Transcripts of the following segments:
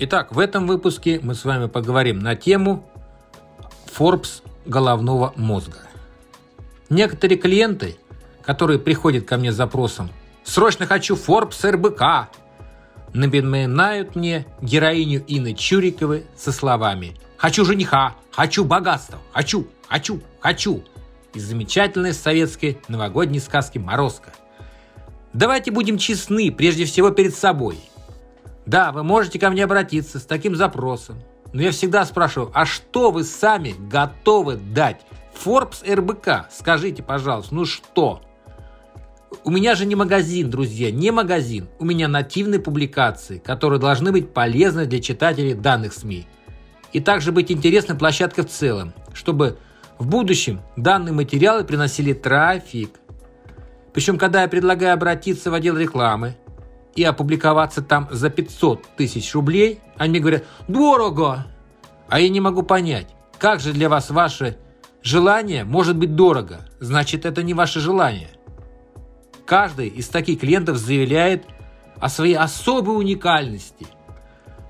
Итак, в этом выпуске мы с вами поговорим на тему Forbes головного мозга. Некоторые клиенты, которые приходят ко мне с запросом «Срочно хочу Forbes РБК», напоминают мне героиню Инны Чуриковой со словами «Хочу жениха, хочу богатства, хочу, хочу, хочу» из замечательной советской новогодней сказки «Морозко». Давайте будем честны прежде всего перед собой – да, вы можете ко мне обратиться с таким запросом. Но я всегда спрашиваю, а что вы сами готовы дать? Forbes РБК, скажите, пожалуйста, ну что? У меня же не магазин, друзья, не магазин. У меня нативные публикации, которые должны быть полезны для читателей данных СМИ. И также быть интересной площадкой в целом, чтобы в будущем данные материалы приносили трафик. Причем, когда я предлагаю обратиться в отдел рекламы, и опубликоваться там за 500 тысяч рублей, они говорят «дорого». А я не могу понять, как же для вас ваше желание может быть дорого? Значит, это не ваше желание. Каждый из таких клиентов заявляет о своей особой уникальности.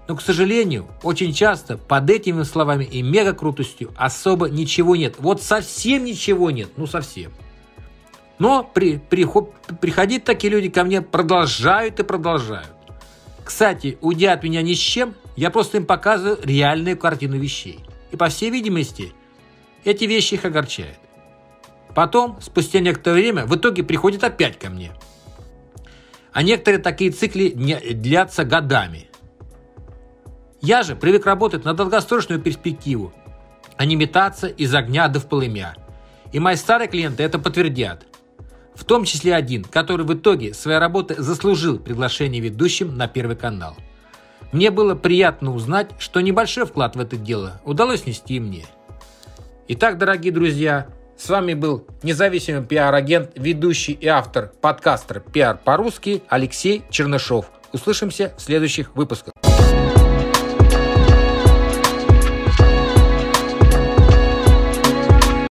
Но, к сожалению, очень часто под этими словами и мега крутостью особо ничего нет. Вот совсем ничего нет, ну совсем. Но при, при, приходить такие люди ко мне продолжают и продолжают. Кстати, уйдя от меня ни с чем, я просто им показываю реальную картину вещей. И по всей видимости, эти вещи их огорчают. Потом, спустя некоторое время, в итоге приходят опять ко мне. А некоторые такие циклы длятся годами. Я же привык работать на долгосрочную перспективу, а не метаться из огня до в полымя. И мои старые клиенты это подтвердят в том числе один, который в итоге своей работы заслужил приглашение ведущим на Первый канал. Мне было приятно узнать, что небольшой вклад в это дело удалось нести мне. Итак, дорогие друзья, с вами был независимый пиар-агент, ведущий и автор подкастера «Пиар по-русски» Алексей Чернышов. Услышимся в следующих выпусках.